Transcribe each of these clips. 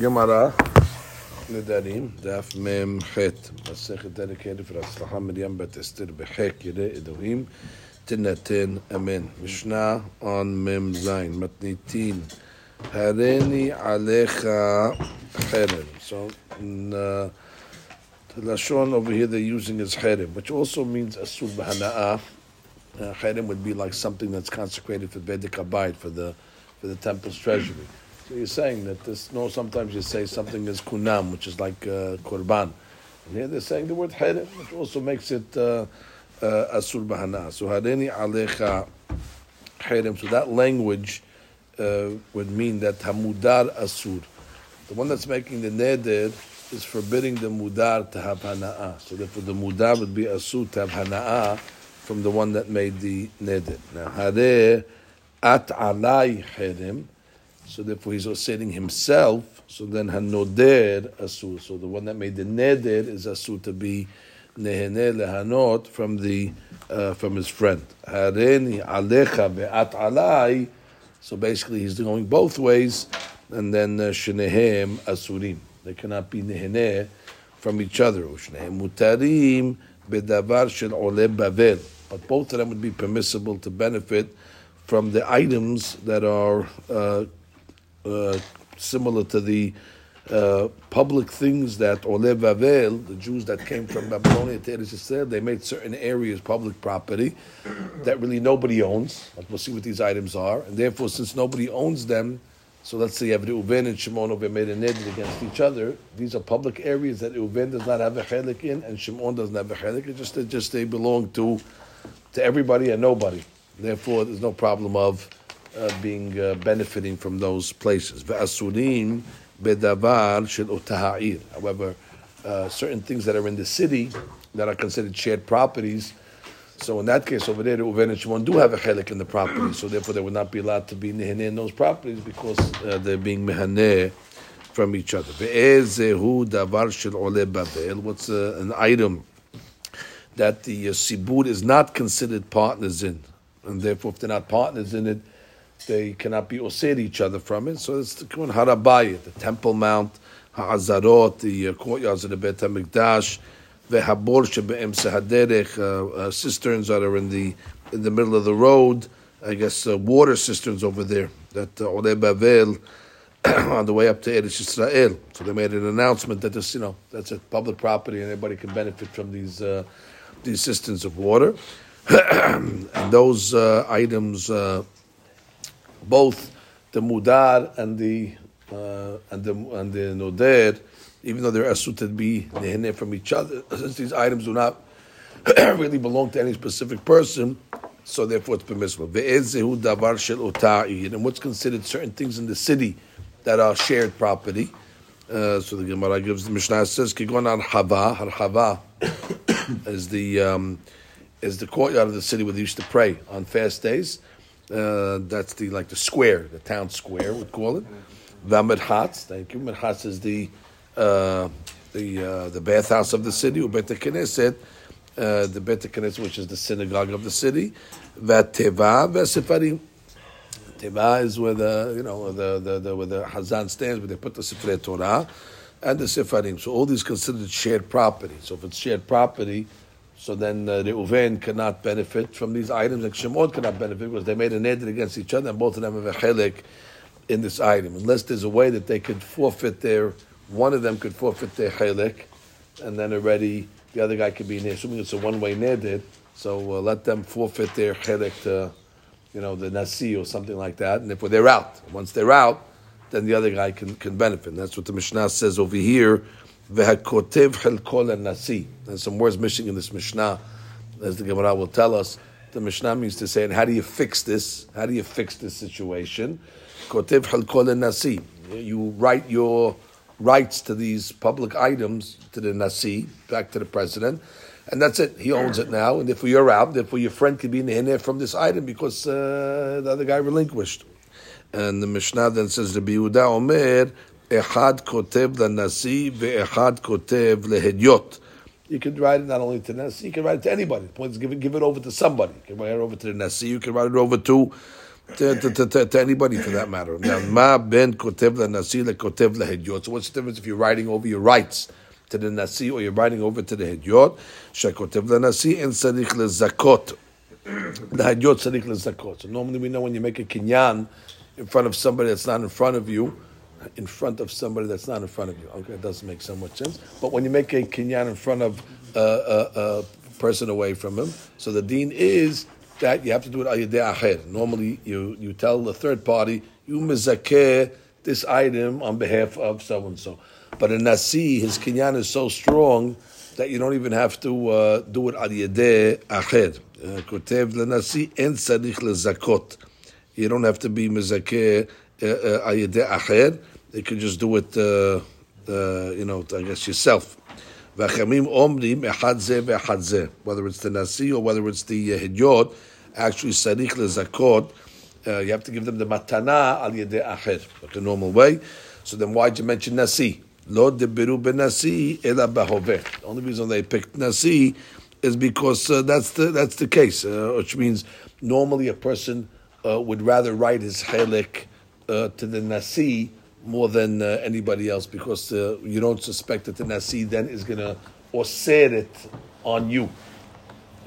Gemara, Nedarim, Daf Mem Chet, Masechet dedicated for Atzlacha Miriam Bet Esther Bechek Yirei Elohim, Amen. Mishnah on Mem Zayin, Matnitin, Hareni Alecha Cherem. So, in uh, the Lashon over here they're using is Cherem, which also means Asur B'Hana'ah. Uh, Cherem would be like something that's consecrated for Abayit, for the, for the temple's treasury. So you're saying that this, no, sometimes you say something is kunam, which is like uh, korban. And here they're saying the word herem, which also makes it uh, uh, asur bahana. So hareni alecha herem. So that language uh, would mean that hamudar asur. The one that's making the neder is forbidding the mudar to have hana'ah. So therefore the mudar would be asur to have hana'ah from the one that made the neder. Now, hare at alai herem. So therefore, he's osering himself. So then hanoder asur. So the one that made the neder is asur to be nehene lehanot from the uh, from his friend. Hareni alecha ve'at alai. So basically, he's going both ways, and then shenehem uh, asurim. They cannot be nehene from each other. Shnehem mutarim bedavar shel ole bavel. But both of them would be permissible to benefit from the items that are uh, uh, similar to the uh, public things that Ole Vavel, the Jews that came from Babylonia to Eretz Yisrael, they made certain areas public property that really nobody owns. We'll see what these items are, and therefore, since nobody owns them, so let's say you have Reuven and Shimon over made a neder against each other. These are public areas that Reuven does not have a chelik in, and Shimon doesn't have a chelik. It just, it just they belong to to everybody and nobody. Therefore, there's no problem of uh, being uh, benefiting from those places. Ve'asurim bedavar shel otaha'ir. However, uh, certain things that are in the city that are considered shared properties. So in that case, over there, Reuven and Shimon do have a chelik in the property. So therefore, they would not be allowed to be nehaneh in those properties because uh, they're being mehaneh from each other. Ve'ezehu davar shel ole babel. What's uh, an item that the uh, sibur is not considered partners in, and therefore, if they're not partners in it, they cannot be osir each other from it. So it's the Kun Harabayit, the Temple Mount, Ha'azarot, the uh, courtyards of the Beit HaMikdash, Ve'habor shebe'em sehaderech, uh, uh, cisterns that are in the in the middle of the road, I guess uh, water cisterns over there, that uh, Ole Bavel, on the way up to Eretz Yisrael. So they made an announcement that this, you know, that's a public property and everybody can benefit from these uh, these cisterns of water. and those items both the mudar and the uh, and the and the noder, even though they're asut to be nehene from each other, since these items do not really belong to any specific person, so therefore it's permissible. And what's considered certain things in the city that are shared property. Uh, so the Gemara gives the Mishnah says kigon hava is the um, is the courtyard of the city where they used to pray on fast days. Uh, that's the like the square, the town square, we call it. Vamedhatz, thank you. Medhatz is the uh, the uh, the bathhouse of the city. Ubet Knesset, uh, the Bet Knesset, which is the synagogue of the city. Vateva v'sefarim. Teva is where the you know the the, the where the Hazan stands, where they put the Sifrei Torah and the Sefarim. So all these considered shared property. So if it's shared property. So then uh, Reuven cannot benefit from these items, and Shimon cannot benefit because they made a neder against each other, and both of them have a chelik in this item. Unless there's a way that they could forfeit their, one of them could forfeit their chelik, and then already the other guy could be in there. Assuming it's a one-way neder, so uh, let them forfeit their chelik to, you know, the nasi or something like that. And if they're out, once they're out, then the other guy can, can benefit. And that's what the Mishnah says over here. Vehakotev chelkol nasi. There's some words missing in this Mishnah, as the Gemara will tell us. The Mishnah means to say, and how do you fix this? How do you fix this situation? Kotev chelkol nasi. You write your rights to these public items to the nasi, back to the president, and that's it. He owns it now, and if you're out, therefore your friend can be in there from this item because uh, the other guy relinquished. And the Mishnah then says, the Yehuda Omer, Echad kotev kotev. You can write it not only to Nasi, you can write it to anybody. The point is give it, give it over to somebody. You can write it over to the Nasi, you can write it over to to, to, to, to, anybody for that matter. Now, ma ben kotev nasi kotev lehedyot. So what's the difference if you're writing over your rights to the nasi or you're writing over to the hedyot? Shekotev nasi and sarich lezakot. The hedyot sarich lezakot. So normally we know when you make a kinyan in front of somebody that's not in front of you, in front of somebody that's not in front of you. Okay, it doesn't make so much sense. But when you make a kinyan in front of a, a, a person away from him, so the dean is that you have to do it al acher. Normally, you, you tell the third party, you mizakeh this item on behalf of so and so. But in Nasi, his kinyan is so strong that you don't even have to uh, do it al yedeh. Uh, Kotev lenasi en tzarich lezakot. You don't have to be mizakeh uh, al yedeh acher. You can just do it, uh, you know, I guess yourself. Omrim echad Whether it's the nasi or whether it's the uh, hidyot, actually sarich lezakot, uh, you have to give them the matana al yedei acher, like a normal way. So then why'd you mention nasi? Lo debiru benasi ela bahoveh. The only reason they picked nasi is because uh, that's the that's the case, uh, which means normally a person uh, would rather write his chelik uh, to the nasi more than uh, anybody else because uh, you don't suspect that the nasi then is going to osir it on you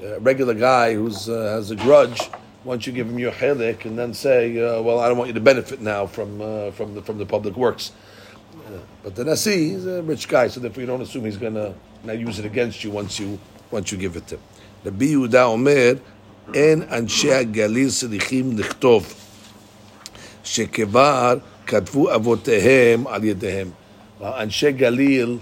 a regular guy who uh, has a grudge, once you give him your chelik and then say, uh, "Well, I don't want you to benefit now from uh, from the from the public works," uh, but the nasi is a rich guy, so therefore you don't assume he's going to now use it against you once you once you give it to him. רבי יהודה אומר, אין אנשי הגליל צריכים לכתוב שכבר כתבו אבותיהם על ידיהם. אנשי גליל,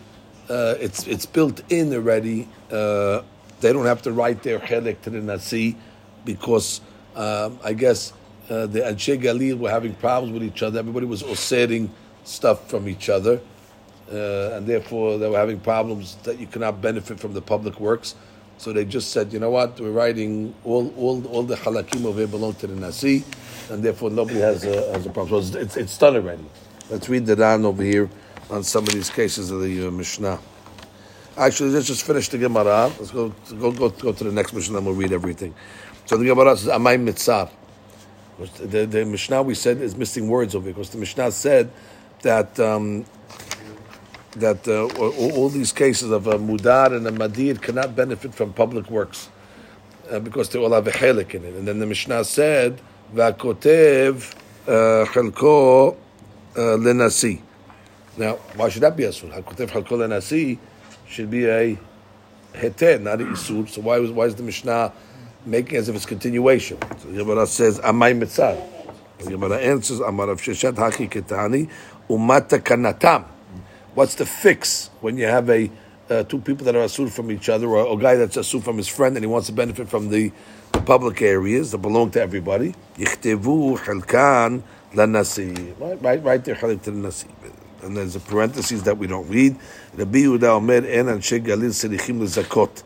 it's, it's built in already, uh, they don't have to write their chelik to the Nasi because um, I guess uh, the Anshe Galil were having problems with each other. Everybody was osering stuff from each other, uh, and therefore they were having problems that you cannot benefit from the public works. So they just said, you know what, we're writing all all, all the halakim over here belong to the Nasi, and therefore nobody has a, has a problem. So it's, it's, done already. Let's read the Ran over here on some of these cases of the uh, Mishnah. Actually, let's just finish the Gemara. Let's go go go, go to the next Mishnah, and we'll read everything. So the Gemara says Amay Mitzar. The, the Mishnah we said is missing words over here because the Mishnah said that um, that uh, all, these cases of a mudar and a madir cannot benefit from public works uh, because they all have a chelik in it. And then the Mishnah said vakotev uh, chelko uh, lenasi. Now, why should that be asur? Hakotev chelko lenasi should be a heter, not a isur. So why was why is the Mishnah making as if it's continuation? So Gemara says amay mitzad. Gemara answers amar Rav Sheshet haki ketani umata kanatam. What's the fix when you have a uh, two people that are asur from each other, or a guy that's asur from his friend, and he wants to benefit from the, the public areas that belong to everybody? Yichtevu chelkan lanasi. Right, right, right there, chelik to the nasi and there's a parenthesis that we don't read. Rabbi Yehuda Omer en Anshe Galil serichim lezakot.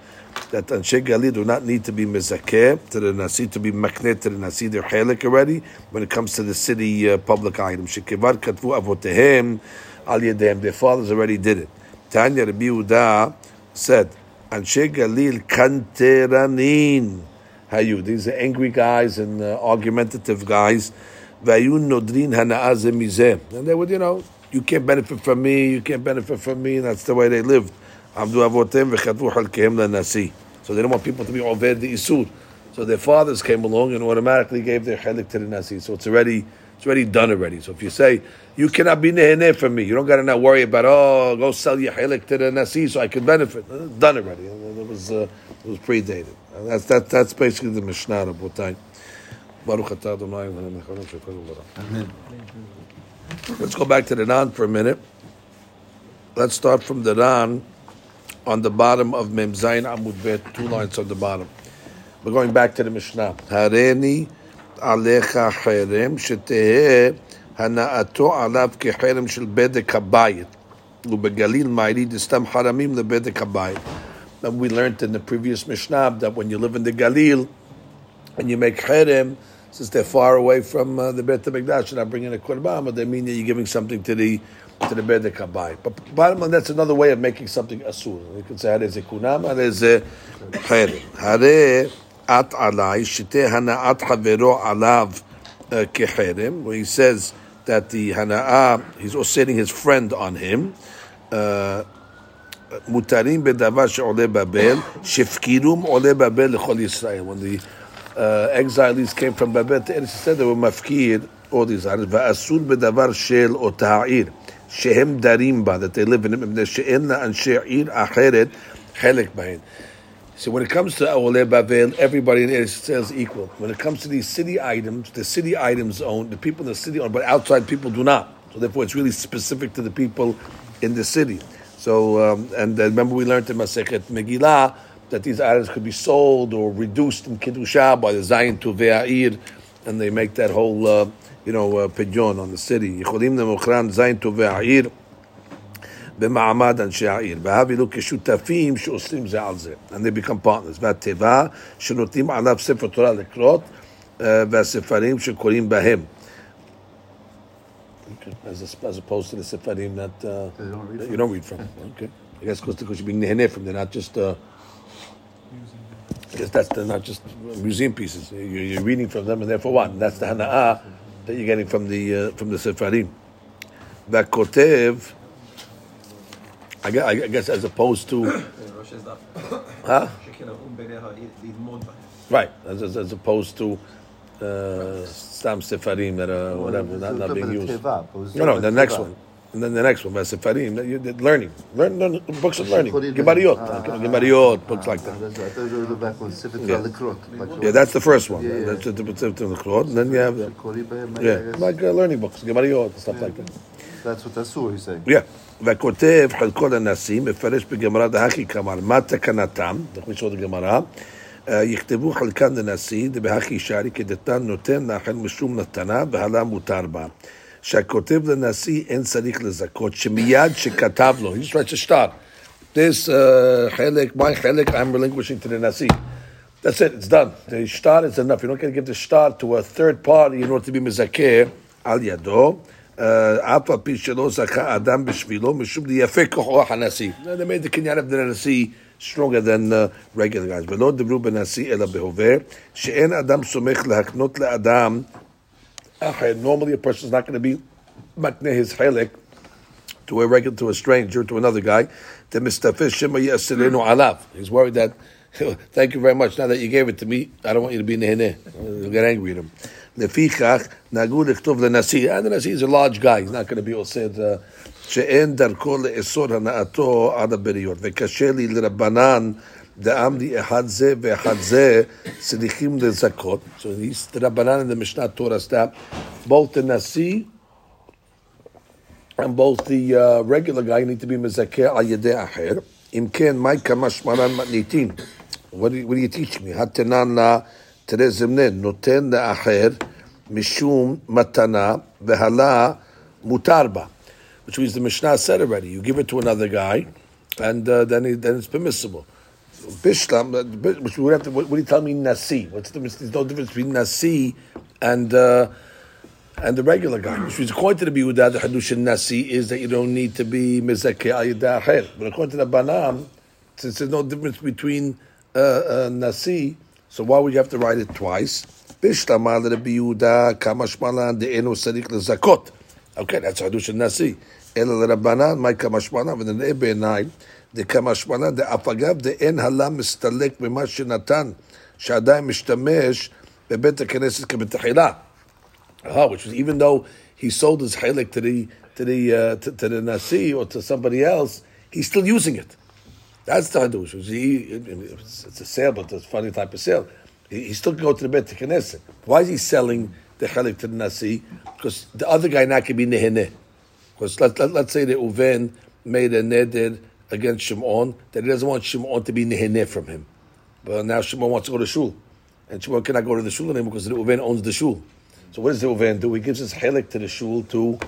That Anshe Galil do not need to be mezakeh to the nasi to be maknet to the nasi. They're chelik already when it comes to the city uh, public items. Shekevar katvu avotehem al. Their fathers already did it. Tanya Rabbi Yehuda said, Anshe Galil kanteranin. Hayu. These are angry guys and uh, argumentative guys. Vayun nodrin And they would, you know, you can't benefit from me, you can't benefit from me, and that's the way they lived. So they don't want people to be over the isur. So their fathers came along and automatically gave their chelik to the nasi. So it's already it's already done already. So if you say you cannot be nehene from me, you don't got to now worry about oh go sell your chelik to the nasi so I can benefit. It's done already. Uh, it was uh, it was predated. And that's that that's basically the mishnah of Botai. Baruch Amen. Let's go back to the Ran for a minute. Let's start from the Ran on the bottom of Mem Zayin Amud Bet, two lines on the bottom. We're going back to the Mishnah. Hareni alecha cherem sheteh הנאתו עליו כחרם של בדק הבית, ובגליל מעיד סתם חרמים לבדק הבית. And we learned in the previous Mishnah that when you live in the Galil and you make cherem, since they're far away from uh, the Beit HaMikdash and not bringing a korban, but they mean that you're giving something to the to the Beit HaKabai. But bottom line, that's another way of making something asur. You could say, Hare ze kunam, hare ze chere. Hare at alai shite hana'at havero alav uh, keherem, where he says that the hanaa he's oscillating his friend on him. Uh, Mutarim be'davar she'ole babel, shefkirum ole babel lechol Yisrael. When the uh, exiles came from Babel to Eretz said they were mafkir, all these items. Va'asur bedavar shel ota'ir, shehem darim ba, that they live in him, ibn and anshe'ir acheret, chelik bain. So when it comes to Ole Bavel, everybody in the city is equal. When it comes to these city items, the city items own, the people in the city own, but outside people do not. So therefore, it's really specific to the people in the city. So, um, and remember we learned in Masechet Megillah that these items could be sold or reduced in Kiddusha by the Zion Tuve'a'ir, and they make that whole, uh, you know, uh, on the city. Yicholim Zayin Tuve'a'ir. במעמד אנשי העיר, והבילו כשותפים שאוסרים זה על זה, and they become partners, והטבע שנותנים עליו ספר תורה לקרות, והספרים שקוראים בהם. As, a, as opposed to the sefarim that, uh, don't that you don't read from. Okay, I guess because because you're being neheneh from, they're not just. Uh, I guess that's they're not just museum pieces. You're, you're reading from them, and therefore what? And that's the hana'ah that you're getting from the uh, from the sefarim. Vakotev. I guess, I guess as opposed to, huh? Right, as, as, as opposed to uh, Stam Sefarim that are whatever, not, not being used. No, no, the next one. And then the next one, Sefarim, that you did learning. Learn, learn books of learning. Gemariot, Gemariot, books like that. Yeah, that's the first one. Yeah, yeah. That's the Sefer Lekrot. And then you have, the, yeah, like uh, learning books, Gemariot, stuff like that. That's what Asur he's saying. Yeah. והכותב חלקו לנשיא, מפרש בגמרא דהכי כמר, מה תקנתם? אנחנו נשאול את הגמרא. אה, יכתבו חלקן לנשיא, דבהכי שערי כדתן נותן לאחר משום נתנה, והלה מותר בה. שהכותב לנשיא אין צריך לזכות, שמיד שכתב לו, he just writes a star. This uh, חלק, my חלק, I'm relinquishing to the נשיא. That's it, it's done. The star is enough. You don't get to give the star to a third party in order to be מזכה על ידו. אף על פי שלא זכה אדם בשבילו, משום ליפה כוחו הנשיא. They made the קניין of the נשיא stronger than uh, regular guys. ולא דיברו בנשיא אלא בהווה, שאין אדם סומך להקנות לאדם אחר. Normally a person is not going to be מקנה his חלק to a regular, to a stranger, to another guy, דמסתפס שמא יאסרנו עליו. He's worried that, thank you very much, now that you gave it to me, I don't want you to be nehene. He'll get angry at him. לפיכך נהגו לכתוב לנשיא, and the נשיא is a large guy, he's not going to be עושה את uh, שאין דרכו לאסור הנאתו עד הבריות, וקשה לי לרבנן דאם לי אחד זה ואחד זה צריכים לזכות. So he's the רבנן in the משנה תורה סתם, both the נשיא and both the uh, regular guy need to be מזכה על ידי אחר. אם כן, מהי כמה שמרן מתניתין? What are, you- what are you teaching me? התנן לה תראה זמנן, נותן לאחר משום מתנה והלה מותר בה. Which means the Mishnah said already, you give it to another guy, and uh, then, he, then it's permissible. Bishlam, uh, bi- which we would have to, what, what do you tell me, Nasi? What's the, there's no difference between Nasi and uh, and the regular guy. Which means according to the Biudah, the Hadush and Nasi is that you don't need to be Mizakeh al Yada Acher. But according to the Banam, since there's no difference between uh, uh, Nasi, so why would you have to write it twice? Bishlam al the Biudah, Kamashmalan, the Eno Sadik Zakot. Okay, that's Hadush and Nasi. אלא לרבנן, מהי כמשמענה, ונראה בעיניי, דכמשמענה דאף דאין הלה מסתלק ממה שנתן, שעדיין משתמש בבית הכנסת כבתחילה. Ah, which was even though he sold his chalik to the to the uh, to, to the nasi or to somebody else, he's still using it. That's the hadush. It's, a sale, but it's a funny type of sale. He, still can go to the bet to Knesset. Why is he selling the chalik to the nasi? Because the other guy not can be neheneh. Because let, let, let's say that Reuven made a neder against Shimon, that he doesn't want Shimon to be neheneh from him. But now Shimon wants to go to shul. And Shimon cannot go to the shul anymore because the Reuven owns the shul. So what does the Reuven do? He gives his chelik to the shul to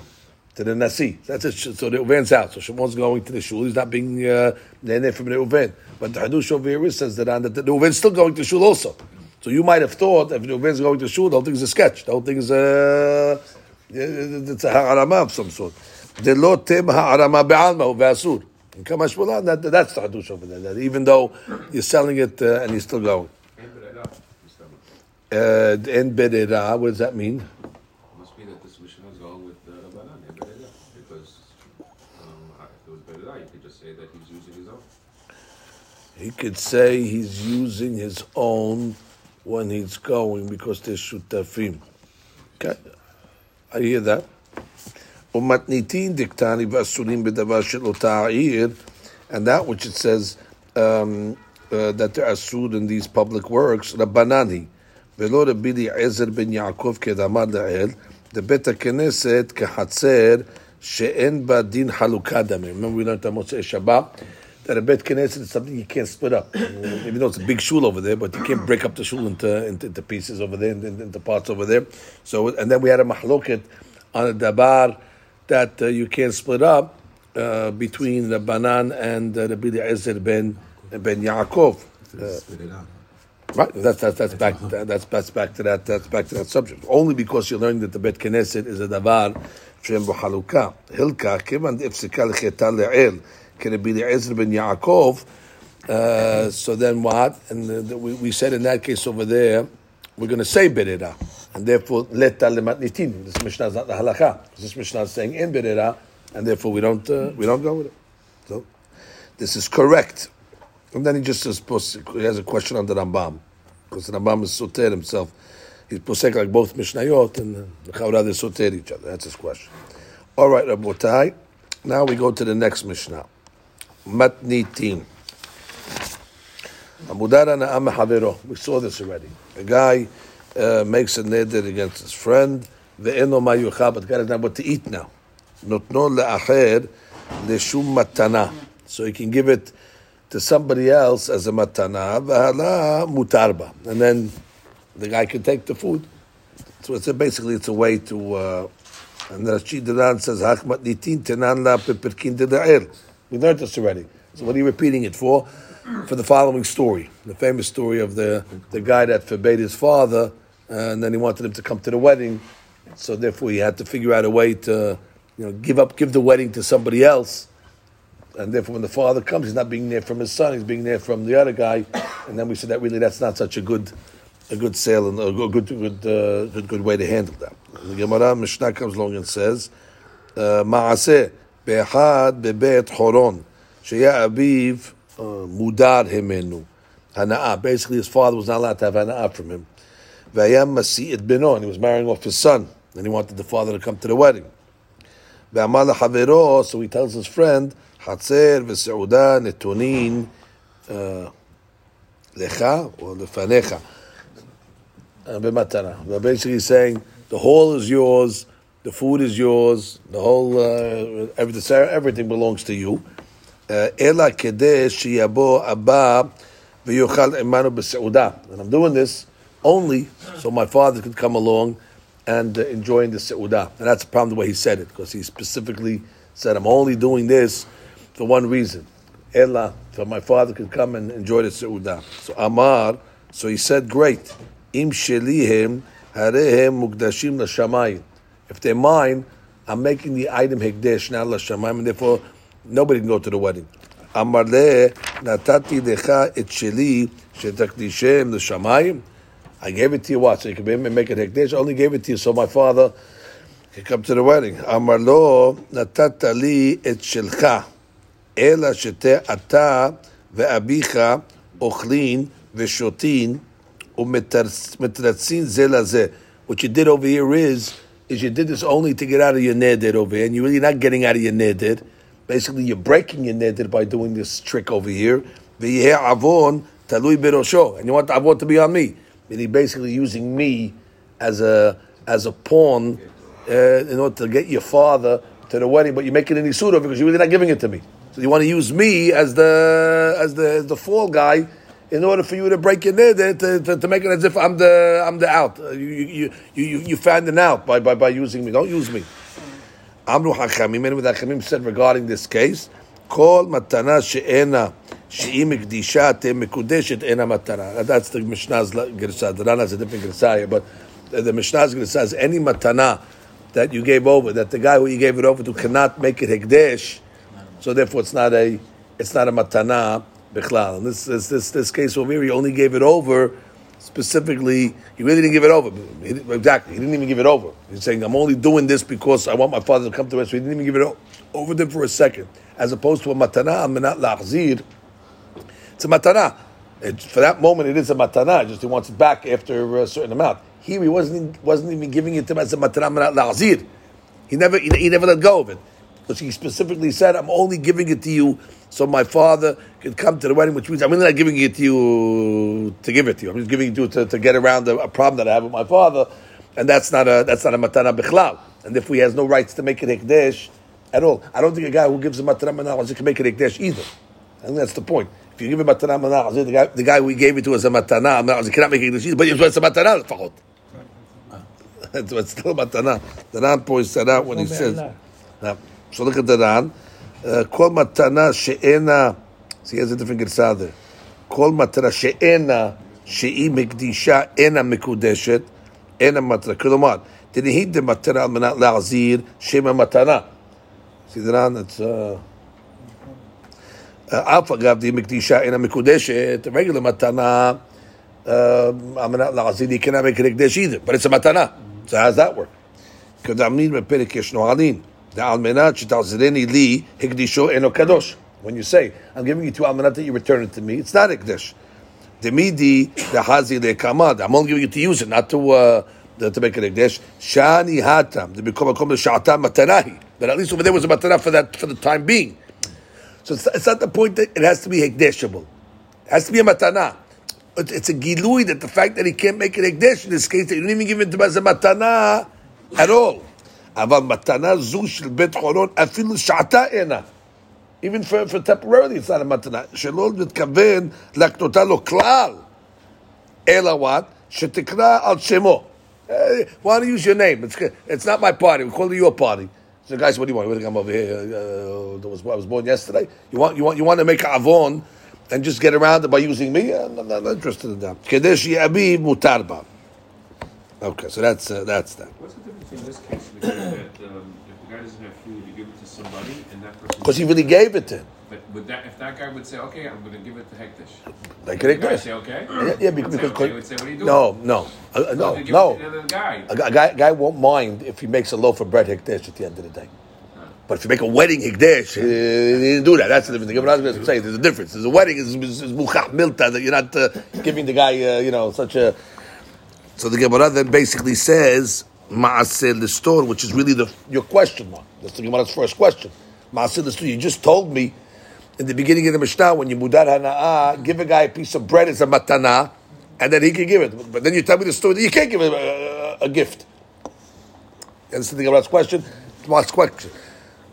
to the Nasi. That's it. So the Reuven's out. So Shimon's going to the shul. He's not being uh, nene from the Reuven. But the Hadush over here says that, uh, that the Reuven's still going to shul also. So you might have thought if the Reuven's going to shul, the whole thing is a sketch. The whole thing is a, it's a ha'arama of some sort. The lo tem ha'arama be'alma ve'asur. And Kamash Mulan, that, that's the Hadush over there. That even though you're selling it uh, and you're still going. Uh, En berera, what does that mean? could just say that he's using his own. He could say he's using his own when he's going because they're shutafim. Okay, I hear that. ומתניתין דקטני ואסורים בדבר שלא תעיר, and that which it says um, uh, that they're asur in these public works, רבנני, ולא רבי אליעזר בן יעקב כדאמר לעיל, דבית הכנסת כחצר שאין בה דין חלוקה דמים. Remember we learned on Moshe Shabbat that a bet knesset is something you can't split up. Even though it's a big shul over there, but you can't break up the shul into, into, into pieces over there, into, into parts over there. So, and then we had a mahloket on a dabar that uh, you can't split up uh, between the Banan and uh, Rabbi Eliezer ben ben Yaakov. Uh, Right, that's that's that's back that's that's back to that that's back to that subject. Only because you're learning that the Bet Knesset is a davar shem b'haluka hilka kivan ifsika lecheta le'el k'Rabbi Eliezer ben Yaakov. Uh, so then what? And the, the, we, we said in that case over there, we're going to say berera, and therefore leta lematnitin. This mishnah is not the halakha. This mishnah is saying in berera, and therefore we don't uh, we don't go with it. So this is correct. And then he just says, he has a question on the Rambam, because the Rambam is soter himself. He's posek like both Mishnayot, and the Chavra they soter each other. That's his question. All right, Rabotai. Now we go to the next Mishnah. Matnitin. Amudara na'am havero. We saw this already. A guy uh, makes a neder against his friend. Ve'eno ma yucha, but guy doesn't have what to eat now. Notno le'acher le'shum matana. So he can give it to somebody else as a matana, v'hala mutarba. And then the guy can take the food. So it's a, basically it's a way to, uh, and Rashid Duran says, Hakmat nitin tenan la pepirkin de We learned this already. So what are you repeating it for? For the following story, the famous story of the, the guy that forbade his father, and then he wanted him to come to the wedding. So therefore he had to figure out a way to, you know, give up, give the wedding to somebody else and therefore when the father comes, he's not being there from his son; he's being there from the other guy. And then we said that really that's not such a good, a good sale and a good, good, uh, good, good way to handle that. The Gemara Mishnah comes along and says, uh, "Maaseh bebet horon sheya aviv uh, mudar himenu hanaa." Basically, his father was not allowed to have hanaa from him. Vayam masi'it beno, and he was marrying off his son, and he wanted the father to come to the wedding. Ve'amal havero, so he tells his friend. חצר וסעודה נתונין לך או לפניך במתנה. Basically he's saying the hall is yours, the food is yours. The whole uh, everything, everything belongs to you. Uh, ela. And I'm doing this only so my father could come along and uh, enjoying the seuda. And that's the problem the way he said it because he specifically said, "I'm only doing this for one reason." Ela, so my father could come and enjoy the seuda. So Amar, so he said, "Great." Im shelihim harehem mukdashim. If they're mine, I'm making the item hekdesh not l'shamayim, and therefore nobody can go to the wedding. Amar le natati decha et sheli shetakdishem l'shamayim. I gave it to you, what? So you can make it hekdesh. I only gave it to you so my father can come to the wedding. Amar lo natata li et shelcha ela shete ata ve'abicha ochlin ve'shotin u'metratzin ze What you did over here is is you did this only to get out of your neder over here, and you're really not getting out of your neder. Basically, you're breaking your neder by doing this trick over here. avon talui berosho, and you want avon to be on me, meaning basically using me as a as a pawn uh, in order to get your father to the wedding, but you're making an isura because you're really not giving it to me. So you want to use me as the as the as the fall guy in order for you to break your neder to, to, to, make it as if I'm the I'm the out. Uh, you you you you, you found an out by, by by using me. Don't use me. Amru Hachamim, many of the Hachamim said regarding this case, Kol matana she'ena she'i mikdisha te mekudeshet ena matana. That's the Mishnah's gersa. The Rana has a different gersa but the Mishnah's gersa is any matana that you gave over, that the guy who you gave it over to cannot make it hekdesh, so therefore, it's not a it's not a matana bichlal. In this, this this this case over here, he only gave it over specifically, he really didn't give it over. He exactly, he didn't even give it over. He's saying, I'm only doing this because I want my father to come to us. So he didn't even give it o- over them for a second. As opposed to a matana, amenat la'achzir. It's a matana. It, for that moment, it is a matana. Just he wants it back after a certain amount. Here, he wasn't wasn't even giving it to him as a matana, amenat la'achzir. He never he, he never let go of it because he specifically said, I'm only giving it to you so my father could come to the wedding, which means I'm really not giving it to you to give it to you. I'm just giving it to you to, to get around a, a, problem that I have with my father, and that's not a that's not a matana bichlal. And if he has no rights to make it hikdesh at all, I don't think a guy who gives a matana manalazit can make it hikdesh either. And that's the point. If you give a matana manalazit, the guy we gave it to as a matana manalazit cannot make it hikdesh either, but it's a matana lefachot. it's still matana. The Rampo is set out when he says. Now, so look at the Ran. Uh, Kol matana she'ena. See, he has a different girsah there. Kol matana she'ena she'i mikdisha ena mikudeshet ena matana. כלומר, תנהיד דמטרה על מנת להחזיר שם המתנה. See the Ran, it's... Uh, אף אגב, די מקדישה אינה מקודשת, regular מתנה, על מנת להחזיר, you cannot make it הקדש either, but it's a מתנה. So how does that work? כדאמרין בפרק יש נהלים, Li hikdisho. When you say, I'm giving you two almanat that you return it to me, it's not hikdish. Demidi dehazi lekamad. I'm only giving it to use it, not to uh, to make it hikdish. Shani hatam. To become a kom l'sha'atam matanahi. But at least over there was a matana for that for the time being. So it's, it's not the point that it has to be hikdishable. It has to be a matana. It's a gilui that the fact that he can't make it hikdish in this case that you didn't even give it to him as a matana at all. אבל מתנה זו של בית חורון אפילו שעתה אינה. Even for, for temporarily it's not a מתנה. שלא מתכוון להקנותה לו כלל. אלא what? שתקרא על שמו. Hey, why don't you use your name? It's, it's not my party. We call it your party. So the guy said, "What do you want? You want to come over here? Uh, that was I was born yesterday. You want you want you want to make a avon and just get around it by using me? I'm not, not interested in that. Kadesh yabi mutarba. Okay, so that's uh, that's that. The in this case? Because that, um, if the guy doesn't have food, you give it to somebody, and that person. Because he really gave it to him. But would that, if that guy would say, "Okay, I'm going to give it to hekdesh," Like the guy say, "Okay," Yeah, yeah, because, say, okay, he would say, "What are you doing?" no, no, uh, uh, no, give no. it to the guy. A guy, a guy, guy won't mind if he makes a loaf of bread hekdesh at the end of the day. But if you make a wedding hekdesh, uh, he didn't do that. That's the difference. The Gemara is going to say there's a difference. There's a wedding is muchach milta that you're not uh, giving the guy, uh, you know, such a. So the Gemara then basically says maaseh listor, which is really the your question mark. That's the Gemara's first question. Maaseh listor. You just told me in the beginning of the Mishnah when you mudar hana'ah, give a guy a piece of bread as a matana, and then he can give it. But then you tell me the story that you can't give him a, a, a gift. Understand the Gemara's question? Last question.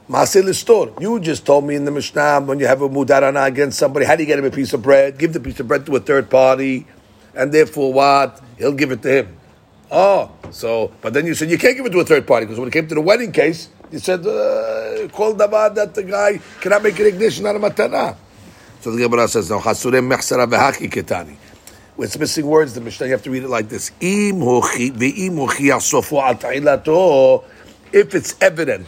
Maaseh store. You just told me in the Mishnah when you have a mudarana against somebody, how do you get him a piece of bread? Give the piece of bread to a third party, and therefore what? He'll give it to him. Oh, so but then you said you can't give it to a third party because when it came to the wedding case, you said uh, call davar that the guy cannot make an ignition out of matana. So the Gemara says no. Hasurem mechsara v'haki ketani. It's missing words. The Mishnah you have to read it like this: al ta'ilato. If it's evident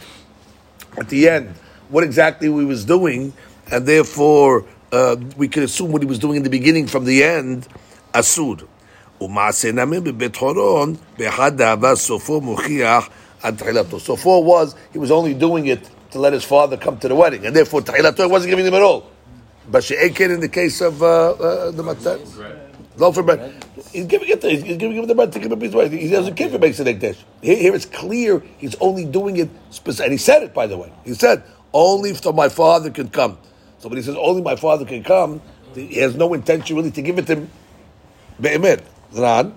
at the end what exactly we was doing, and therefore uh, we can assume what he was doing in the beginning from the end, asur. Umase namim bebet horon behad. So four was he was only doing it to let his father come to the wedding, and therefore tehilato wasn't giving him at all. But she'ekin in the case of uh, uh, the matzah. Loaf of bread. He's giving it. To, he's giving him the bread to give a piece of bread. He doesn't care if he makes an egg dish. Here, here it's clear he's only doing it specific. And he said it, by the way. He said only for my father can come. So when he says only my father can come, he has no intention really to give it to him. Be'emid. רן,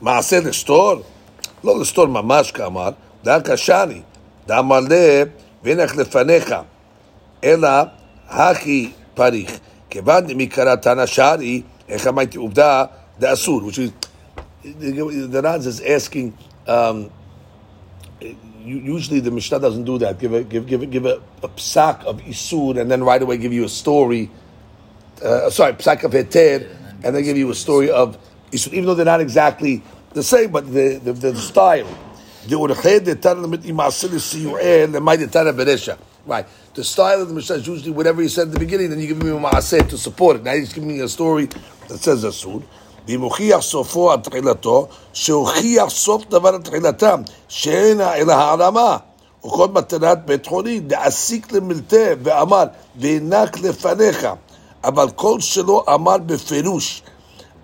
מעשה לסתור, לא לסתור ממש כאמר, דא קשני, דאמר לה, והנך לפניך, אלא הכי פריך. כיוון דמקרא תנא שרי, איך אמרתי עובדה, דאסור, which is, the Ran is asking, um, usually the Mishnah doesn't do that. Give a give give a, give a, a psak of isur and then right away give you a story. Uh, sorry, psak of heter, and then give you a story of isur, even though they're not exactly the same, but the the, the style. The urched the tana lemit imasil siyu'el lemay the tana beresha. Right. The style of the Mishnah is usually whatever he said at the beginning, then you give me a maaseh to support it. Now he's giving me a story that says asur. ומוכיח סופו עד תחילתו, שהוכיח סוף דבר תחילתם, שאינה אלא הערמה. וכל מתנת בית חולים, להסיק למלטה, ואמר, והנק לפניך. אבל כל שלא אמר בפירוש,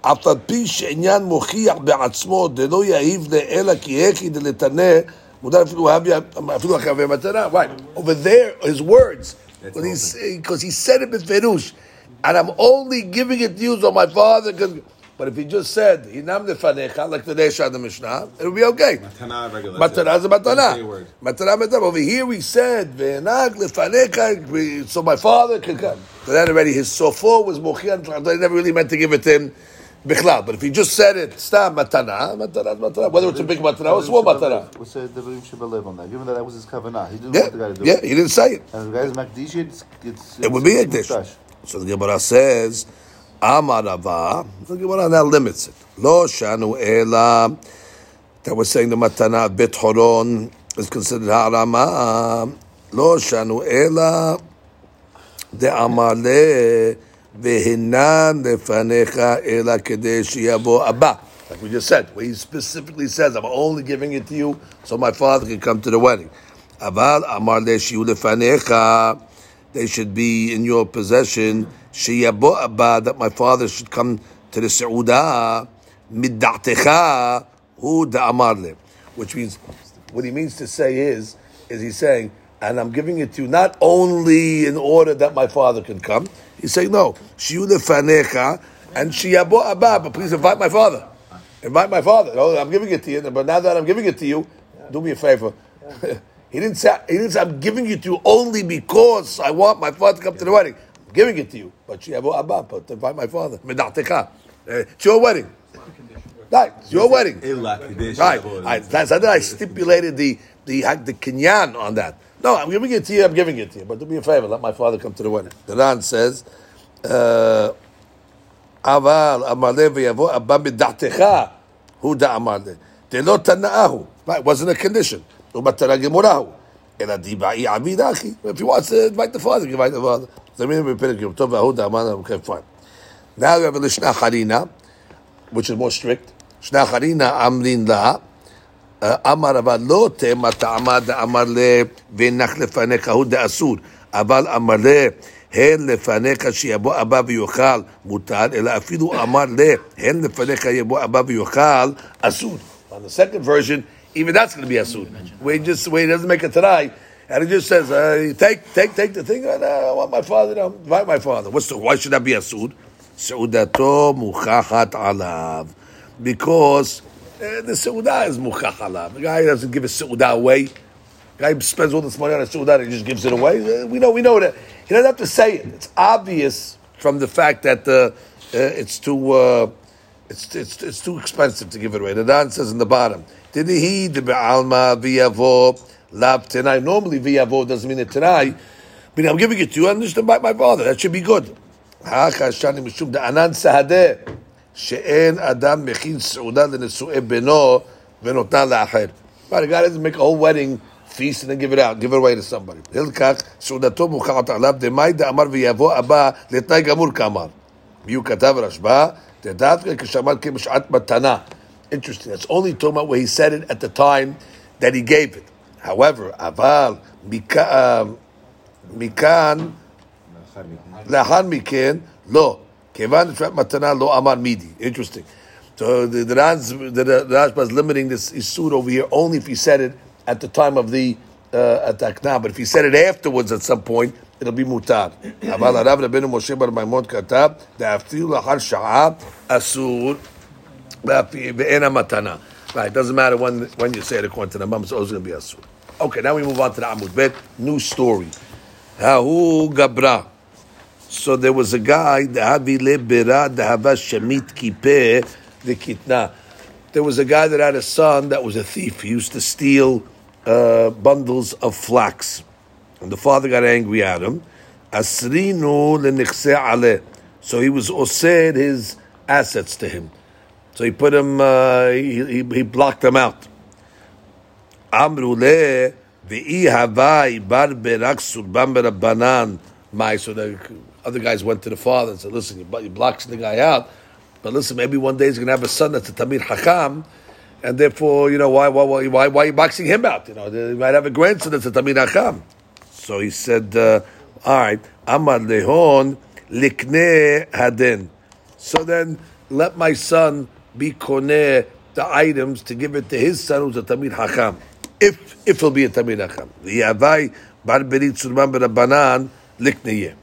אף על פי שעניין מוכיח בעצמו, דלא יהיב אלא כי הכי דלתנה, מותר אפילו להביא- אפילו אחרי אבי מתנה. Right, over there, his words, That's when awesome. he's because he said it בפירוש, and I'm only giving it to you so my father can... But if he just said, Hinam lefanecha, like the Nesha in the Mishnah, it would be okay. Matana regular. Matana is a Say a matana. word. Matana matana. Over here we said, Ve'enag lefanecha, we- so my father could come. But then already his sofo was mochian, they never really meant to give it to him. Bichlal. But if he just said it, stam matana, matana is matana. Whether it's a big matana or a small matana. What's the Devarim Shebelev on that? Given that that was his kavanah, he didn't Yeah, want the guy to do yeah, it. he didn't say it. And the guy's Makdish, it's, it's, It would be a dish. So the Gemara says, Amar Rava, the Gemara now limits it. Lo shanu ela, that was saying the matana bet horon is considered harama. Lo shanu ela, de amar le, vehinan lefanecha ela kedei sheyabo abba. Like we just said, where he specifically says, I'm only giving it to you so my father can come to the wedding. Aval amar le shiu lefanecha, they should be in your possession. Sheyabo abba, that my father should come to the Saudah, midda'techa, hu da amar le. Which means, what he means to say is, is he's saying, and I'm giving it to you not only in order that my father can come. He's saying, no, shiu lefanecha, and sheyabo abba, but please invite my father. Invite my father. Oh, I'm giving it to you, but now that I'm giving it to you, do me a favor. he didn't say he didn't say I'm giving it to you only because I want my father to come to the wedding. I'm giving it to you, but Shiabu Abba, but invite my father. Meda'techa. Uh, It's your wedding. Right, it's your wedding. Right. I, that's, I, I stipulated the the the kinyan on that. No, I'm giving it to you. I'm giving it to you. But do me a favor. Let my father come to the wedding. The Ran says, uh, "Aval amale v'yavo abba mida'techa hu da amale delo tanaahu." Right, wasn't a condition. Umatara gemurahu. Ela dibai avidachi. If you want to invite the father, invite the father. B'perek yom tov v'ahu da amale. Okay, fine. Now we have a lishna harina, which is more strict. Shna harina amrin la. אמר אבל לא תמה טעמה דאמר ל... והנח לפניך הוא דאסור, אבל אמר ל... הן לפניך שיבוא אבא ויאכל מותר, אלא אפילו אמר ל... הן לפניך יבוא אבא ויאכל אסור. On the second version, even that's going to be asur. Where he just where he doesn't make it today, and he just says, uh, "Take, take, take the thing. Uh, I want my father. No, invite my father. What's the, why should that be asur? סעודתו מוכחת עליו, because uh, the Seudah is mukhachalah. The guy doesn't give a Seudah away. The guy spends all this money on a Seudah and he just gives it away. Uh, we know, we know that. He doesn't have to say it. It's obvious from the fact that uh, eh, it's too. Uh, it's, it's, it's too expensive to give it away. The Dan says in the bottom, Did he the Alma Viavo Lab Tenai? Normally Viavo doesn't mean a Tenai. But I'm giving it to you, I understand by my father. That should be good. Anan Sahadeh משום דענן שהדה שאין אדם מכין סעודה לנשואי בנו ונותנה לאחר. Right, a guy doesn't make a whole wedding feast and then give it out, give it away to somebody. הלקח סעודתו מוכחת עליו דמאי דאמר ויבוא הבא לתנאי גמור כאמר. והוא כתב רשב"א, דווקא כשאמר כבשעת מתנה. Interesting, that's only talking about where he said it at the time that he gave it. However, אבל מכאן, מכאן לאחר מכן, לא. כיוון שפת מתנה לא אמר מידי. Interesting. So the, the, Ran's, the, the Rashba is limiting this isur over here only if he said it at the time of the uh, at the akna. But if he said it afterwards at some point, it'll be mutar. אבל הרב רבנו משה בר מימון כתב, דאפילו לאחר שעה אסור ואין המתנה. Right, it doesn't matter when when you say it according to the Rambam, it's always going to be asur. Okay, now we move on to the Amud Bet. New story. Hahu Gabra. So there was a guy. There was a guy that had a son that was a thief. He used to steal uh, bundles of flax. And the father got angry at him. So he was osed his assets to him. So he put him, uh, he, he, he blocked them out. Amru le ve'i havai bar. My so the other guys went to the father and said, "Listen, you, you blocked the guy out. But listen, maybe one day he's going to have a son that's a Tamir Hakam, and therefore, you know, why, why, why, why, why are you boxing him out? You know, he might have a grandson that's a Tamir Hakam. So he said, uh, all right, Amar lehon likne hadin. So then let my son be koneh the items to give it to his son who's a Tamir Hakam. If, if he'll be a Tamir Hakam. V'yavai bar berit surman b'rabanan likneyeh.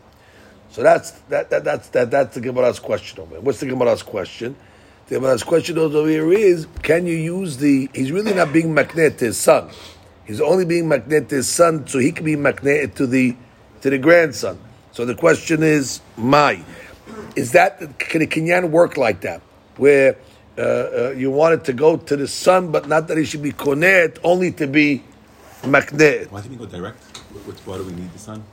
So that's that, that that's that that's the Gemara's question over here. What's the Gemara's question? The Gemara's question over here is: Can you use the? He's really not being magnet to his son. He's only being magnet to his son, so he can be magnet to the to the grandson. So the question is, my is that can a kinyan work like that, where uh, uh, you want it to go to the son, but not that he should be konet, only to be magnet. Why didn't he go direct? What, what, why do we need the son?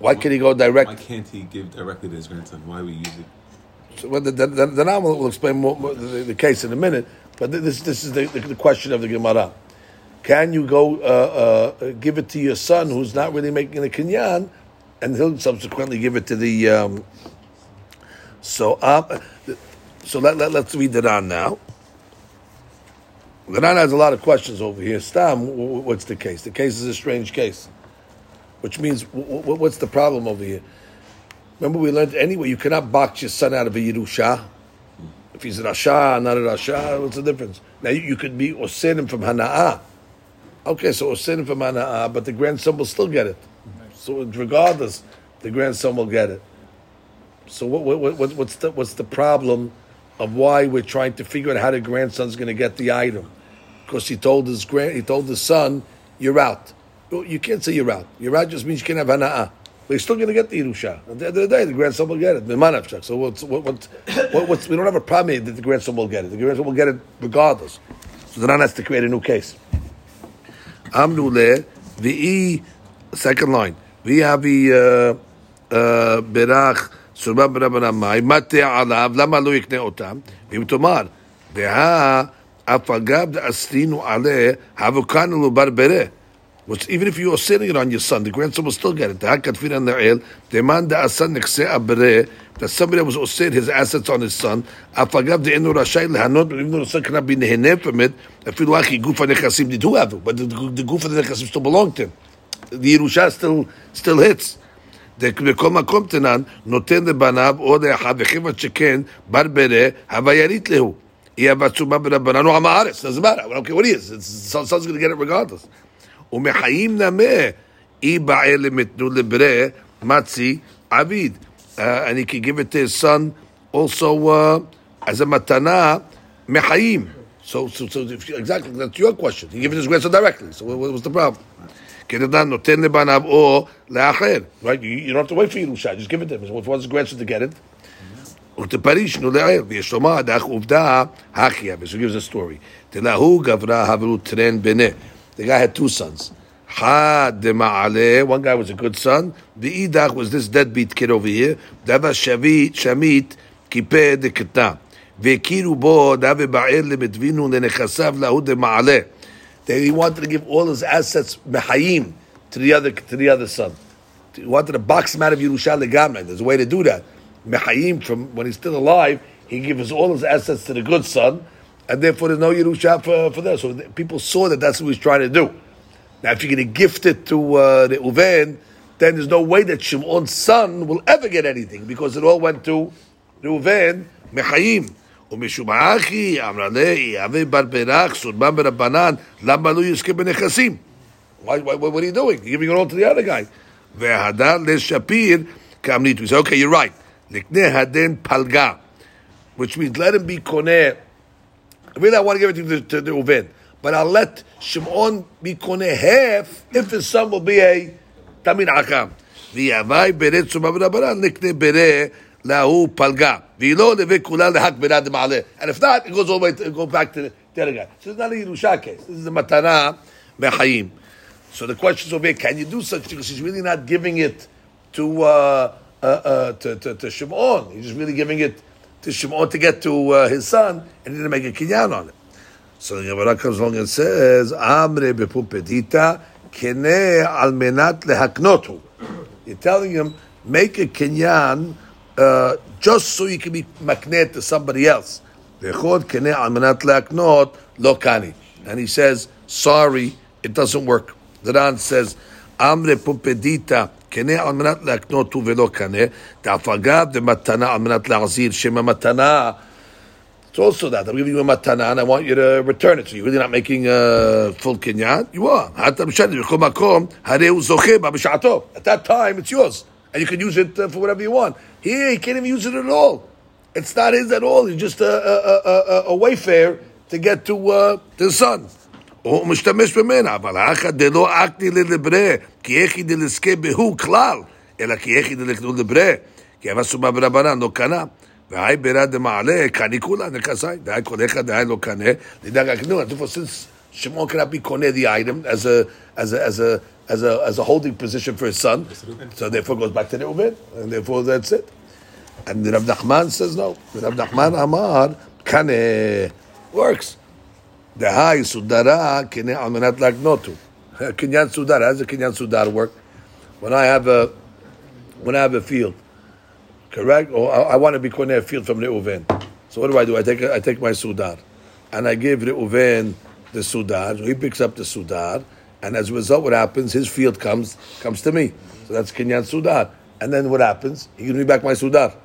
Why can't he go direct? Why can't he give directly to his grandson? Why are we use it? So, well, the, the, the, the Ran will explain more, more the, the case in a minute, but this this is the, the, question of the Gemara. Can you go uh, uh, give it to your son who's not really making a kinyan, and he'll subsequently give it to the? Um, so, um, so let, let let's read the Ran now. The Ran has a lot of questions over here. Stam, wh- wh- what's the case? The case is a strange case, which means wh- wh- what's the problem over here? Remember, we learned anyway, you cannot box your son out of a Yerusha. If he's a Rasha, not a Rasha, what's the difference? Now, you, you could be Osenim from Hana'ah. Okay, so Osenim from Hana'ah, but the grandson will still get it. So, regardless, the grandson will get it. So, what, what, what, what's, the, what's the problem of why we're trying to figure out how the grandson's going to get the item? Because he told his grand, he told his son, "You're out." Well, You can't say you're out. You're out just means you can't have hana'ah. But you're still going to get the Yerusha. At the end of the day, the grandson will get it. Mimanavchak. So what's, what, what, what, what's, we don't have a problem here that the grandson will get it. The grandson will get it regardless. So the Ran has to create a new case. Amnu le v'i second line v'i uh, berach surba ברבן המים, מטה עליו, למה לא יקנה אותם? ואם תאמר, והא אף אגב דאסרינו עליה, הבוקנו לו ברברה. Which even if you are sitting it on your son, the grandson will still get it. דהא כתפין על נעל, דמן דעשה נכסי הברה, that somebody was osir his assets on his son, אף אגב דאינו רשאי ליהנות, even though the son cannot be נהנה from it, אפילו אחי גוף הנכסים did who have it, but the, the goof of the נכסים still belonged to him. The Yerusha still, still hits. בכל מקום תנן, נותן לבניו או לאחיו, וכיוון שכן, בר ברה, הווה ירית להו. היא הבצומה ברבנן או עם הארץ, doesn't matter, I don't care what he is, It's- son- son's going to get it regardless. ומחיים נמה, אי בעל למתנו לברה, מצי, עביד. Uh, and he can give it to his son also uh, as a matana, mechayim. So, so, so if you, exactly, that's your question. He gave it to his grandson directly. So what, what was the problem? כדדן נותן לבניו או לאחר. Right? You, you don't have to wait for Yerusha, just give it to him. If wants his grandson to get it, ותפריש נו לער, ויש לומר, דאך עובדה, הכיה, so he gives a story. תלהו גברה הברו טרן בנה. The guy had two sons. אחד דמעלה, one guy was a good son, ואידך was this deadbeat kid over here, דבה שביט, שמית, כיפה דקטנה. והכירו בו, דבה בער למדבינו לנכסיו להו דמעלה. That he wanted to give all his assets mehayim to the other to the other son. He wanted to box him out of Yerusha legamre. There's a way to do that. Mehayim from when he's still alive, he gives all his assets to the good son, and therefore there's no Yerusha for, for that. So the- people saw that that's what he was trying to do. Now, if you're going to gift it to uh, the Uven, then there's no way that Shimon's son will ever get anything because it all went to Reuven, Mechayim. ומשום האחי, אמרה לה, יהווה בר פרח, סורבן ברבנן, למה לא יזכה בנכסים? Why, why, what are you doing? You're giving it all to the other guy. והדר לשפיר, כאמנית. We say, okay, you're right. לקנה הדן פלגה. Which means let him be koneh. really, I want to give everything to, to Reuven, but I'll let Shimon be koneh half if his son will be a talmid chacham. ויאמי ברא sumav ברבנן נקנה ברא lahu פלגה, ולא נווה כולה lehak ברא דמעלה. And if not, it goes all the way to, go back to the, the other guy. So not a Yerusha case. This is a matana מהחיים. So the question is over can you do such things? He's really not giving it to, uh, uh, uh, to, to, to Shimon. He's just really giving it to Shimon to get to uh, his son, and he didn't make a kinyan on it. So the Gemara comes along and says, Amre b'Pumbedita kene al menat lehaknotu. You're telling him, make a kinyan uh, just so you can be maknet to somebody else. V'chod keneh al menat leaknot lo kani. And he says, sorry, it doesn't work. The Ran says, amre pumpedita al menat leaknot hu velo kaneh, da'afagav de matana al menat le'azir shema matana. It's also that. I'm giving you a matana and I want you to return it. So you're really not making a full kinyan? You are. At that time, it's yours. And you can use it uh, for whatever you want. Here, you can't even use it at all. It's not his at all. It's just a, a, a, a, a to get to, uh, to the son. הוא משתמש ממנה, אבל האחא דלא אקני ללברה, כי איך היא דלזכה בהו כלל, אלא כי איך היא דלקנו לברה, כי אבא סומה ברבנן לא קנה. והי בירה דמעלה, קני כולה, נכסי, דהי כל אחד דהי לא קנה, לדאג הקנו. Therefore, since Shimon cannot be koneh the item as a, as a, as a, as a, as a holding position for his son, so therefore goes back to the Reuven, and therefore that's it. And the Rav Nachman says no. The Rav Nachman Amar Kane works. The high sudara kine almanat lagnotu. Kinyan sudar. How does a kinyan sudar work? When I have a when I have a field, correct? Or I, I want to be koneh a field from Reuven. So what do I do? I take I take my sudar, and I give Reuven the sudar. So he picks up the sudar, and as a result, what happens? His field comes comes to me. So that's kinyan sudar. And then what happens? He gives me back my sudar.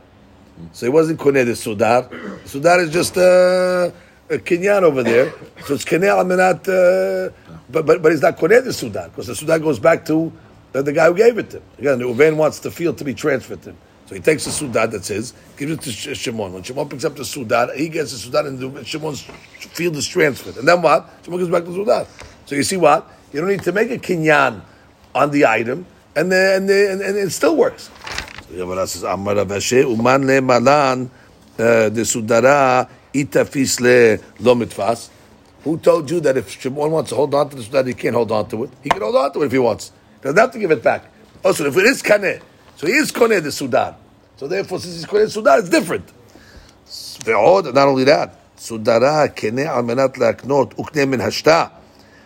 So he wasn't koneh the sudar. Sudar is just uh, a kinyan over there. So it's kinyan almanat, uh, but, but but he's not koneh the sudar because the sudar goes back to the, the guy who gave it to him. Again, the Uven wants the field to be transferred to him. So he takes the sudar that's his, gives it to Shimon. When Shimon picks up the sudar, he gets the sudar and the, Shimon's field is transferred. And then what? Shimon goes back the sudar. So you see what? You don't need to make a kinyan on the item, and then and, the, and, and it still works. So Gemara says, Amar Rav Ashi, Uman le malan uh, the sudara itafisle lo mitfas. Who told you that if Shimon wants to hold on to the that he can't hold on to it? He can hold on to it if he wants. He doesn't have to give it back. Oh, also, if it is kane, so he is Kaneh the Sudar. So therefore, since he's Kaneh Sudar, it's different. Not only that, Sudara Kaneh al menat laaknot ukne min hashta.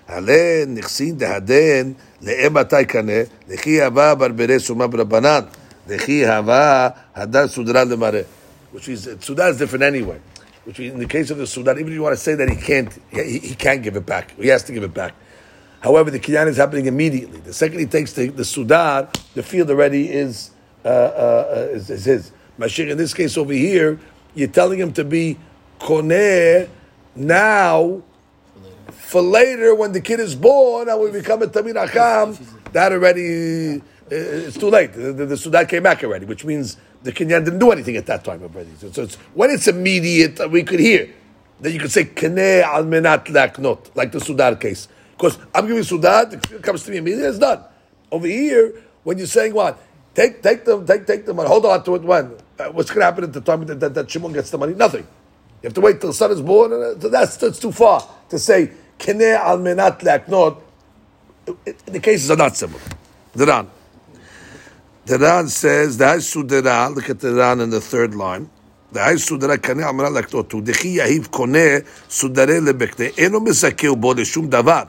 הלן נכסין דהדן לאמתי קנה, לכי הווה ברברי סומה ברבנן, לכי hava hadar sudara למראה. Which is, Sudar is different anyway. Which in the case of the Sudar, even if you want to say that he can't, he, he can't give it back. He has to give it back. However, the Kinyan is happening immediately. The second he takes the, the Sudar, the field already is, uh, uh, is, is his. Mashiach, in this case over here, you're telling him to be koneh now for later when the kid is born and we become a talmid chacham, that already, uh, it's too late. The, the, the Sudar came back already, which means the Kinyan didn't do anything at that time already. So, so it's, when it's immediate, uh, we could hear. Then you could say Keneh al menat laknot, like the Sudar case. Because I'm giving Sudar, it comes to me immediately, it's done. Over here, when you're saying what? Take take them, take take the money, hold on to it when? Uh, what's going to happen at the time that, that, that Shimon gets the money? Nothing. You have to wait till the son is born, and uh, that's, that's too far to say Keneh al menat laknot. The cases are not similar. They're Ran. The Ran says, the Sudera, look at the Ran in the third line. Sudera kaneh al menat laknot. דכי יהיב קונה סודרי לבקנה, אינו מזכהו בו לשום דבר,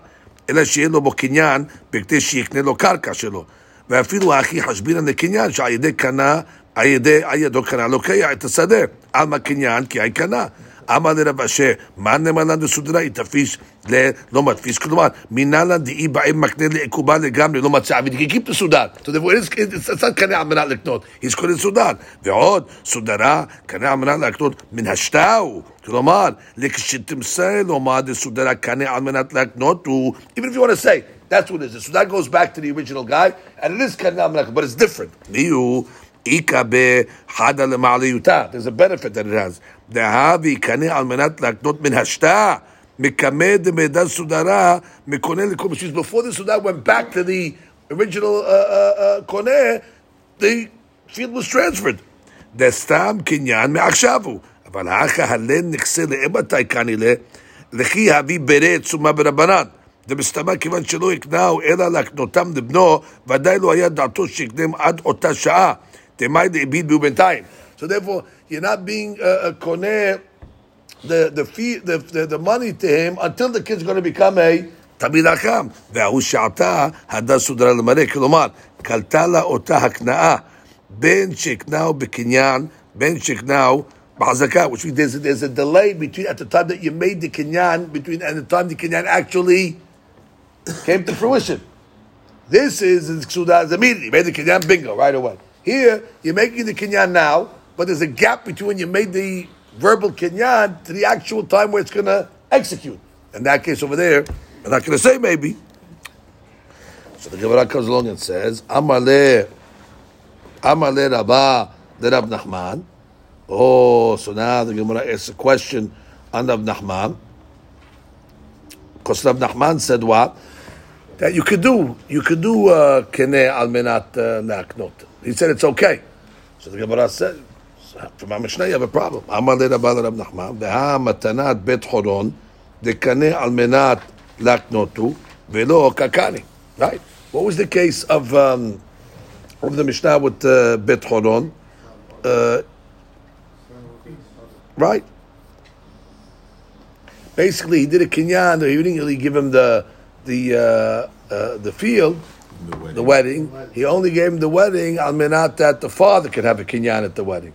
אלא שיהיה לו בו קניין, בכדי שיקנה לו קרקע שלו. ואפילו הכי חשבינן לקניין, שעל ידי קנה, על ידי, על ידו קנה לוקח את השדה. עלמא קניין, כי היי קנה. אמר לרב אשר, מה נאמרן דסודרה, יתפיש ללא מדפיס, כלומר, מנהלן דאי בהם מקנה לעקובה לגמרי, לא מצא, ודגיקים את הסודר. So therefore, it's, it's, it's not קנה על מנת לקנות, he's קונה סודר. ועוד, סודרה, קנה על מנת לקנות מן השטאו. כלומר, לכשתמסר לומר דסודרה קנה על מנת לקנות, הוא, even if you want to say, that's what it is. So that goes back to the original guy, and it is קנה על מנת, but it's different. מי הוא? איכא בחדה למעליותה. There's a benefit that it has. דהבי קנה על מנת להקנות מן השתה. מקמא דמידע סודרה, מקונה לכל משהו. Before the Sudar went back to the original uh, uh, uh, קונה, the field was transferred. דסתם קניין מעכשיו הוא. אבל האחא הלן נכסה לאמתי כנראה, לכי הביא ברה תשומה ברבנן. דמסתמה כיוון שלא יקנהו אלא להקנותם לבנו, ודאי לא היה דעתו שיקנם עד אותה שעה. דמאי דאביד בו בינתיים. So therefore, you're not being uh, a koneh the the fee the, the the money to him until the kid's going to become a תמיד החם. וההוא שעתה, הדה סודרה למראה. כלומר, קלטה לה אותה הקנאה, בין שהקנהו בקניין Ben Shiknau Ba'azaka, which means there's a, there's a delay between at the time that you made the kinyan between and the time the kinyan actually came to fruition. This is the ksuda is immediately you made the kinyan bingo right away. Here you're making the kinyan now, but there's a gap between you made the verbal kinyan to the actual time where it's going to execute. In that case over there, I'm not going to say maybe. So the Gemara comes along and says, Amale, Amale Rabba, the Rab Nachman. Oh, so now the Gemara asks a question on Rab Nachman. Because Rab Nachman said what? That you could do, you could do uh, kene al menat uh, laknot. He said it's okay. So the Gemara said, from Mishnah you have a problem. Rab Nachman, veha matanat bet choron, dekane al menat laknotu, velo kakani. Right? What was the case of um, of the Mishnah with uh, choron? Uh, right? Basically, he did a kinyan. He didn't really give him the the uh, uh, the field, The wedding. the wedding. He only gave him the wedding al menat that the father could have a kinyan at the wedding.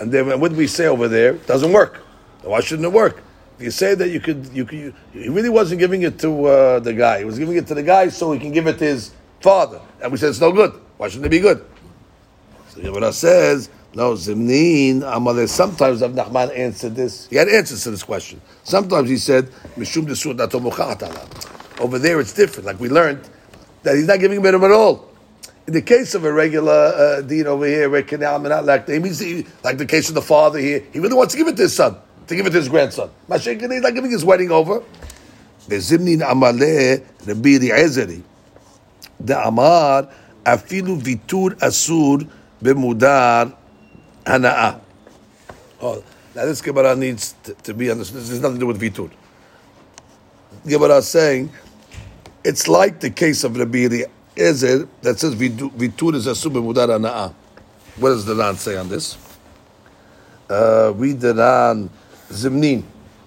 And then what did we say over there? Doesn't work. Why shouldn't it work? If you say that you could, you could, you, he really wasn't giving it to uh, the guy. He was giving it to the guy so he can give it to his father. And we said it's no good. Why shouldn't it be good? So Gemara says, no, Zimnin, Amaleh. Sometimes Rav Nachman answered this. He had answers to this question. Sometimes he said, Mishum. Over there it's different. Like we learned that he's not giving a him at all. In the case of a regular uh, dean over here, where canal not like the, like the case of the father here, he really wants to give it to his son, to give it to his grandson. Mashiach, he's not giving his wedding over. Rabbi Eliezer, the amar afilu vitur asur b'mudar hanaa. Oh, now this Gemara needs to, to be understood. This has nothing to do with vitur. Gemara is saying it's like the case of Rabbi Eliezer that says vitu- vitur is asur b'mudar hanaa. What does the Ran say on this? Uh, read the Ran Zimnin,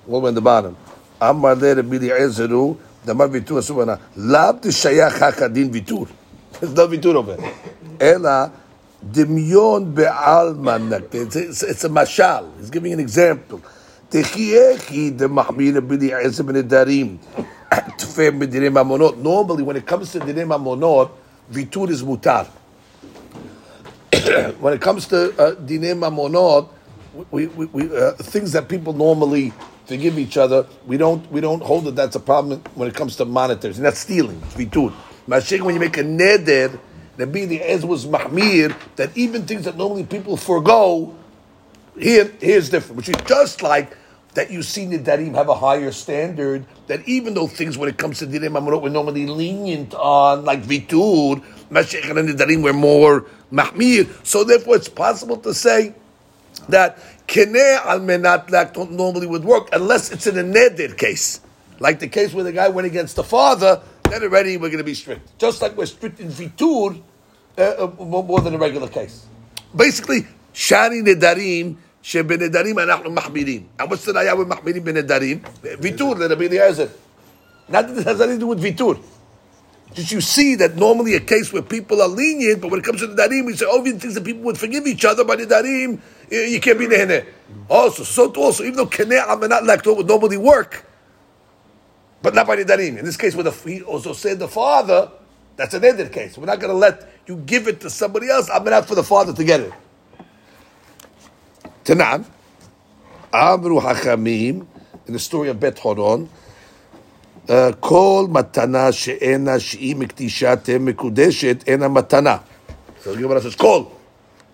all in the bottom. Amar le Rabbi Eliezeru, damar vitur asur b'hanaa. Lab t'shayach hakadin vitur. There's no vitur over it. Ela dimion be'alma It's, a mashal. He's giving an example. Techiechi de mahmir Rabbi Eliezer Normally, when it comes to dinei mamonot, vitur is mutar when it comes to uh, dinei mamonot, we, we, we, uh, things that people normally forgive each other, we don't we don't hold that that's a problem when it comes to monetary. Not stealing, it's vitur. When you make a neder, the the ez was mahmir, that even things that normally people forego, here here's different. Which is just like that you see Nidarim have a higher standard, that even though things when it comes to Dinei Mamonot we're normally lenient on, like Vitur, Mashiach and Nidarim were more mahmir. So therefore it's possible to say that Keneh al menat normally would work unless it's in a neder case. Like the case where the guy went against the father, then already we're going to be strict. Just like we're strict in Vitur, uh, uh, more than a regular case. Basically, Shani Nedarim, What's the naya with mahmirim benedarim? Vitur, the Rabbi Eliezer. Not that it has anything to do with Vitur. Did you see that normally a case where people are lenient, but when it comes to the darim, we say, oh, even things that people would forgive each other, but the darim, you can't be nehene. Also, so also, even though keneh amenat lakto would normally work, but not by the darim. In this case, with the, he also said the father, that's an ended case. We're not going to let you give it to somebody else. amenat for the father to get it. Tanan, Amru Hachamim, in the story of Bet Horon, uh, Call matana שאינה שהיא מקדישה תהיה ena matana. So the Gemara says, כל.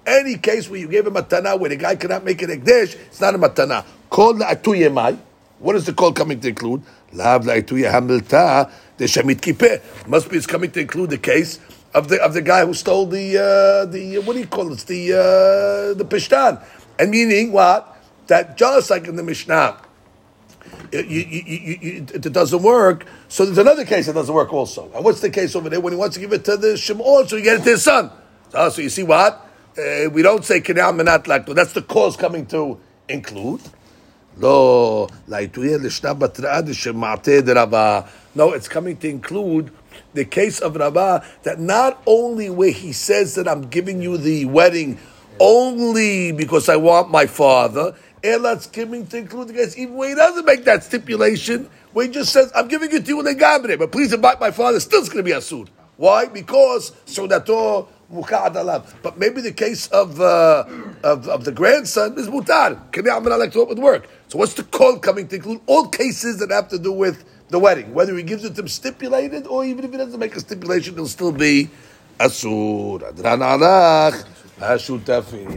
Any case where you give a matana where the guy cannot make an hekdesh, it's not a matana. Kol la'atu yemai. What is the call coming to include? Lav la'atu yehamilta deshamit kipeh. Must be it's coming to include the case of the of the guy who stole the uh, the what do you call it? It's the uh, the pishtan. And meaning what? That just like in the Mishnah, it, you, you, you, it, doesn't work. So there's another case that doesn't work also. And what's the case over there when he wants to give it to the Shimon, so he get it to his son? So, so you see what? Uh, we don't say Kinyam menat lakto. That's the cause coming to include. No, No, it's coming to include the case of Rabbah that not only where he says that I'm giving you the wedding only because I want my father. Elat's giving to include the guys, even when he doesn't make that stipulation, where he just says, I'm giving it to you in the gabre, but please invite my father, still it's going to be asur. Why? Because Saudato Mukad alav. But maybe the case of, uh, of, of the grandson is mutar. Can I like to work. So what's the call coming to include? All cases that have to do with the wedding. Whether he gives it to him stipulated, or even if he doesn't make a stipulation, it'll still be asur. השותפים.